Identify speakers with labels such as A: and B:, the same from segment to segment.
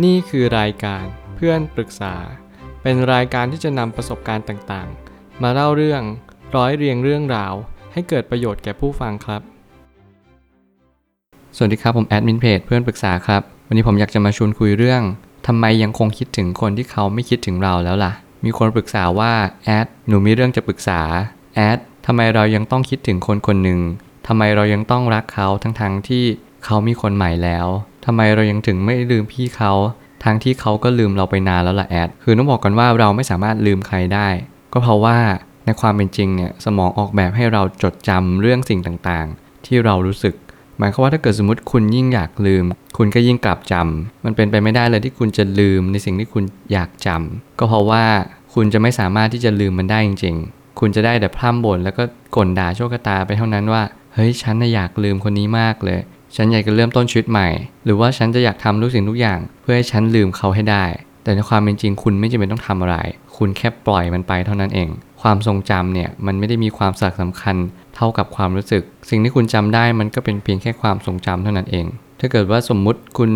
A: นี่คือรายการเพื่อนปรึกษา เป็นรายการที่จะนำประสบการณ์ต่างๆ มาเล่าเรื่องร้อยเรียงเรื่องราว ให้เกิดประโยชน์แก่ผู้ฟังครับ สวัสดีครับผมแอดมินเพจเพื่อนปรึกษาครับ วันนี้ผมอยากจะมาชวนคุยเรื่องทำไมยังคงคิดถึงคนที่เขาไม่คิดถึงเราแล้วล่ะ มีคนปรึกษาว่าแอดหนูมีเรื่องจะปรึกษาแอดทำไมเรายังต้องคิดถึงคนคนหนึ่งทำไมเรายังต้องรักเขาทั้งๆที่เขามีคนใหม่แล้ว ทำไมเรายังถึงไม่ลืมพี่เขาทั้งที่เขาก็ลืมเราไปนานแล้วล่ะแอด คือต้องบอกกันว่าเราไม่สามารถลืมใครได้ ก็เพราะว่าในความเป็นจริงเนี่ยสมองออกแบบให้เราจดจำเรื่องสิ่งต่างๆ ที่เรารู้สึก หมายความว่าถ้าเกิดสมมติคุณยิ่งอยากลืม คุณก็ยิ่งกลับจำมันเป็นไปไม่ได้เลยที่คุณจะลืมในสิ่งที่คุณอยากจำก็เพราะว่าคุณจะไม่สามารถที่จะลืมมันได้จริง ๆ คุณจะได้แต่พร่ำบ่นแล้วก็ก่นด่าโชคตาไปเท่านั้นว่า เฮ้ยฉันน่ะอยากลืมคนนี้มากเลย ฉันอยากจะเริ่มต้นชีวิตใหม่ หรือว่าฉันจะอยากทำทุกสิ่งทุกอย่าง เพื่อให้ฉันลืมเขาให้ได้ แต่ในความเป็นจริงคุณไม่จำเป็นต้องทำอะไร คุณแค่ปล่อยมันไปเท่านั้นเอง ความทรงจำเนี่ยมันไม่ได้มีความสำคัญเท่ากับความรู้สึก สิ่งที่คุณจำได้มันก็เป็นเพียงแค่ความทรงจำเท่านั้นเอง ถ้าเกิดว่าสมมุติคุณ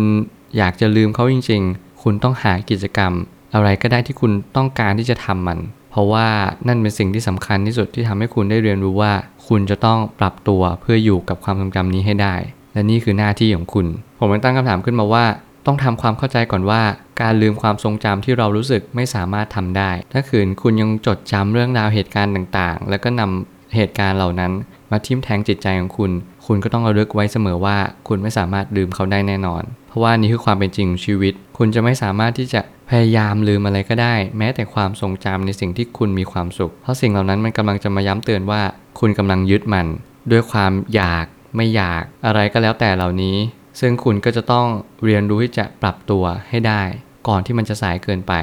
A: อยากจะลืมเขาจริง ๆ คุณต้องหากิจกรรม อะไรก็ได้ที่คุณต้องการที่จะทำมัน เพราะว่านั่นเป็นสิ่งที่สำคัญที่สุดที่ทำให้คุณได้เรียนรู้ว่า คุณจะต้องปรับตัวเพื่ออยู่กับความทรงจำนี้ให้ได้ และนี่คือหน้าที่ของคุณ ผมเลยตั้งคำถามขึ้นมาว่า ต้องทำความเข้าใจก่อนว่า การลืมความทรงจำที่เรารู้สึกไม่สามารถทำได้ ถ้าขืนคุณยังจดจำเรื่องราวเหตุการณ์ต่างๆ แล้วก็นำเหตุการณ์เหล่านั้น มาทิ่มแทงจิตใจของคุณ คุณก็ต้องระลึกไว้เสมอว่า คุณไม่สามารถลืมเขาได้แน่นอน เพราะว่านี่คือความเป็นจริงของชีวิต คุณจะไม่สามารถที่จะพยายามลืมอะไรก็ได้ แม้แต่ความทรงจำในสิ่งที่คุณมีความสุข เพราะสิ่งเหล่านั้นมันกำลังจะมาย้ำเตือนว่า คุณกำลังยึดมัน ด้วยความอยาก ไม่อยากอะไรก็แล้วแต่เหล่านี้ ซึ่งคุณก็จะต้องเรียนรู้ที่จะปรับตัวให้ได้ ก่อนที่มันจะสายเกินไป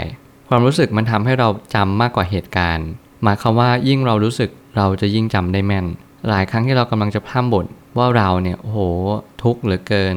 A: ความรู้สึกมันทำให้เราจำมากกว่าเหตุการณ์หมายความว่ายิ่งเรารู้สึกเราจะยิ่งจำได้แม่น หลายครั้งที่เรากำลังจะพร่ำบ่นว่าเราเนี่ยโอ้โหทุกข์เหลือเกิน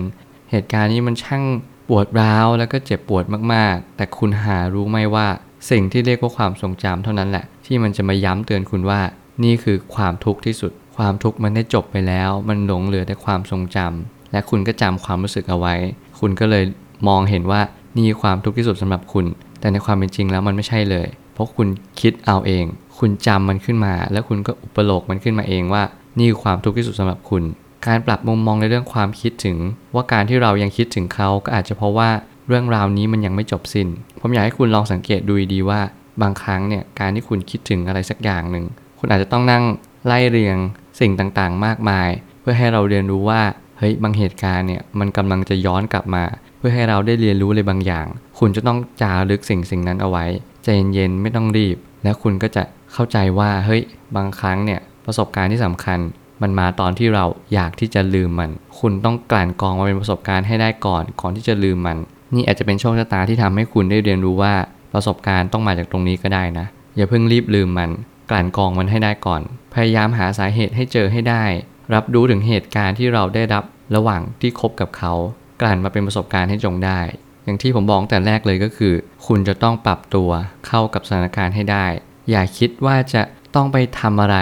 A: เหตุการณ์นี้มันช่างปวดร้าวแล้วก็เจ็บปวดมากๆ แต่คุณหารู้ไหมว่า สิ่งที่เรียกว่าความทรงจำเท่านั้นแหละ ที่มันจะมาย้ำเตือนคุณว่า นี่คือความทุกข์ที่สุด ความทุกข์มันได้จบไปแล้ว มันหลงเหลือแต่ความทรงจำและคุณก็จำความรู้สึกเอาไว้ คุณก็เลยมองเห็นว่านี่ความทุกข์ที่สุดสำหรับคุณ แต่ในความเป็นจริงแล้วมันไม่ใช่เลย เพราะคุณคิดเอาเอง คุณจำมันขึ้นมา แล้วคุณก็อุปโลกมันขึ้นมาเองว่า นี่คือความทุกข์ที่สุดสำหรับคุณ การปรับมุมมองในเรื่องความคิดถึง ว่าการที่เรายังคิดถึงเขาก็อาจจะเพราะว่าเรื่องราวนี้มันยังไม่จบสิน้น ผมอยากให้คุณลองสังเกตดูดีว่า บางครั้งเนี่ยการที่คุณคิดถึงอะไรสักอย่างหนึ่ง คุณอาจจะต้องนั่งไล่เรียง สิ่งต่างๆ มากมาย เพื่อให้เราเรียนรู้ว่าเฮ้ยบางเหตุการณ์เนี่ยมันกำลังจะย้อนกลับมา เพื่อให้เราได้เรียนรู้อะไรบางอย่าง คุณจะต้องจารึกสิ่งสิ่งนั้นเอาไว้ใจเย็นๆไม่ต้องรีบ แล้วคุณก็จะเข้าใจว่าเฮ้ยบางครั้งเนี่ยประสบการณ์ที่สำคัญ มันมาตอนที่เราอยากที่จะลืมมัน คุณต้องกลั่นกรองมาเป็นประสบการณ์ให้ได้ก่อน ก่อนที่จะลืมมัน นี่อาจจะเป็นโชคชะตาที่ทำให้คุณได้เรียนรู้ว่าประสบการณ์ต้องมาจากตรงนี้ก็ได้นะ อย่าเพิ่งรีบลืมมัน กลั่นกรองมันให้ได้ก่อน พยายามหาสาเหตุให้เจอให้ได้ รับรู้ถึงเหตุการณ์ที่เราได้รับระหว่างที่คบกับเขา กลั่นมาเป็นประสบการณ์ให้จงได้ อย่างที่ผมบอกแต่แรกเลยก็คือ คุณจะต้องปรับตัวเข้ากับสถานการณ์ให้ได้ อย่าคิดว่าจะต้องไปทำอะไร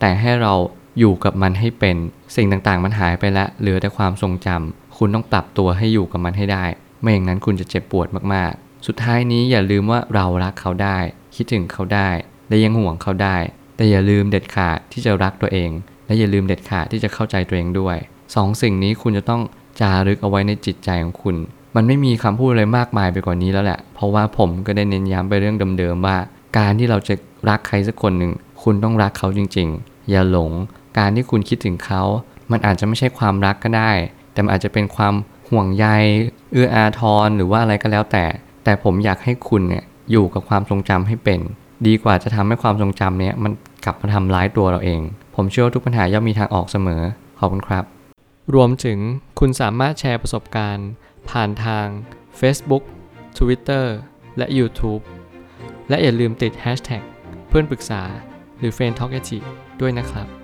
A: แต่ให้เราอยู่กับมันให้เป็น สิ่งต่างๆ มันหายไปแล้วเหลือแต่ความทรงจำคุณต้องปรับตัวให้อยู่กับมันให้ได้ ไม่อย่างนั้นคุณจะเจ็บปวดมากๆ สุดท้ายนี้อย่าลืมว่าเรารักเขาได้ คิดถึงเขาได้ และยังห่วงเขาได้ แต่อย่าลืมเด็ดขาดที่จะรักตัวเอง และอย่าลืมเด็ดขาดที่จะเข้าใจตัวเองด้วยสองสิ่งนี้คุณจะต้องจารึกเอาไว้ในจิตใจของคุณ มันไม่มีคำพูดอะไรมากมายไปกว่านี้แล้วแหละ เพราะว่าผมก็ได้เน้นย้ำไปเรื่องเดิมๆว่า การที่เราจะรักใครสักคนหนึ่ง คุณต้องรักเขาจริง ๆ อย่าหลง การที่คุณคิดถึงเขา มันอาจจะไม่ใช่ความรักก็ได้ แต่มันอาจจะเป็นความห่วงใย เอื้ออาทรหรือว่าอะไรก็แล้วแต่ แต่ผมอยากให้คุณเนี่ยอยู่กับความทรงจำให้เป็น ดีกว่าจะทำให้ความทรงจำเนี้ยมันกลับมาทำร้ายตัวเราเอง ผมเชื่อว่าทุกปัญหาย่อมมีทางออกเสมอ ขอบคุณครับ รวมถึงคุณสามารถแชร์ประสบการณ์ ผ่านทาง Facebook Twitter และ YouTube และอย่าลืมติด Hashtag เพื่อนปรึกษาหรือ f r ร e n d t a l k ด้วยนะครับ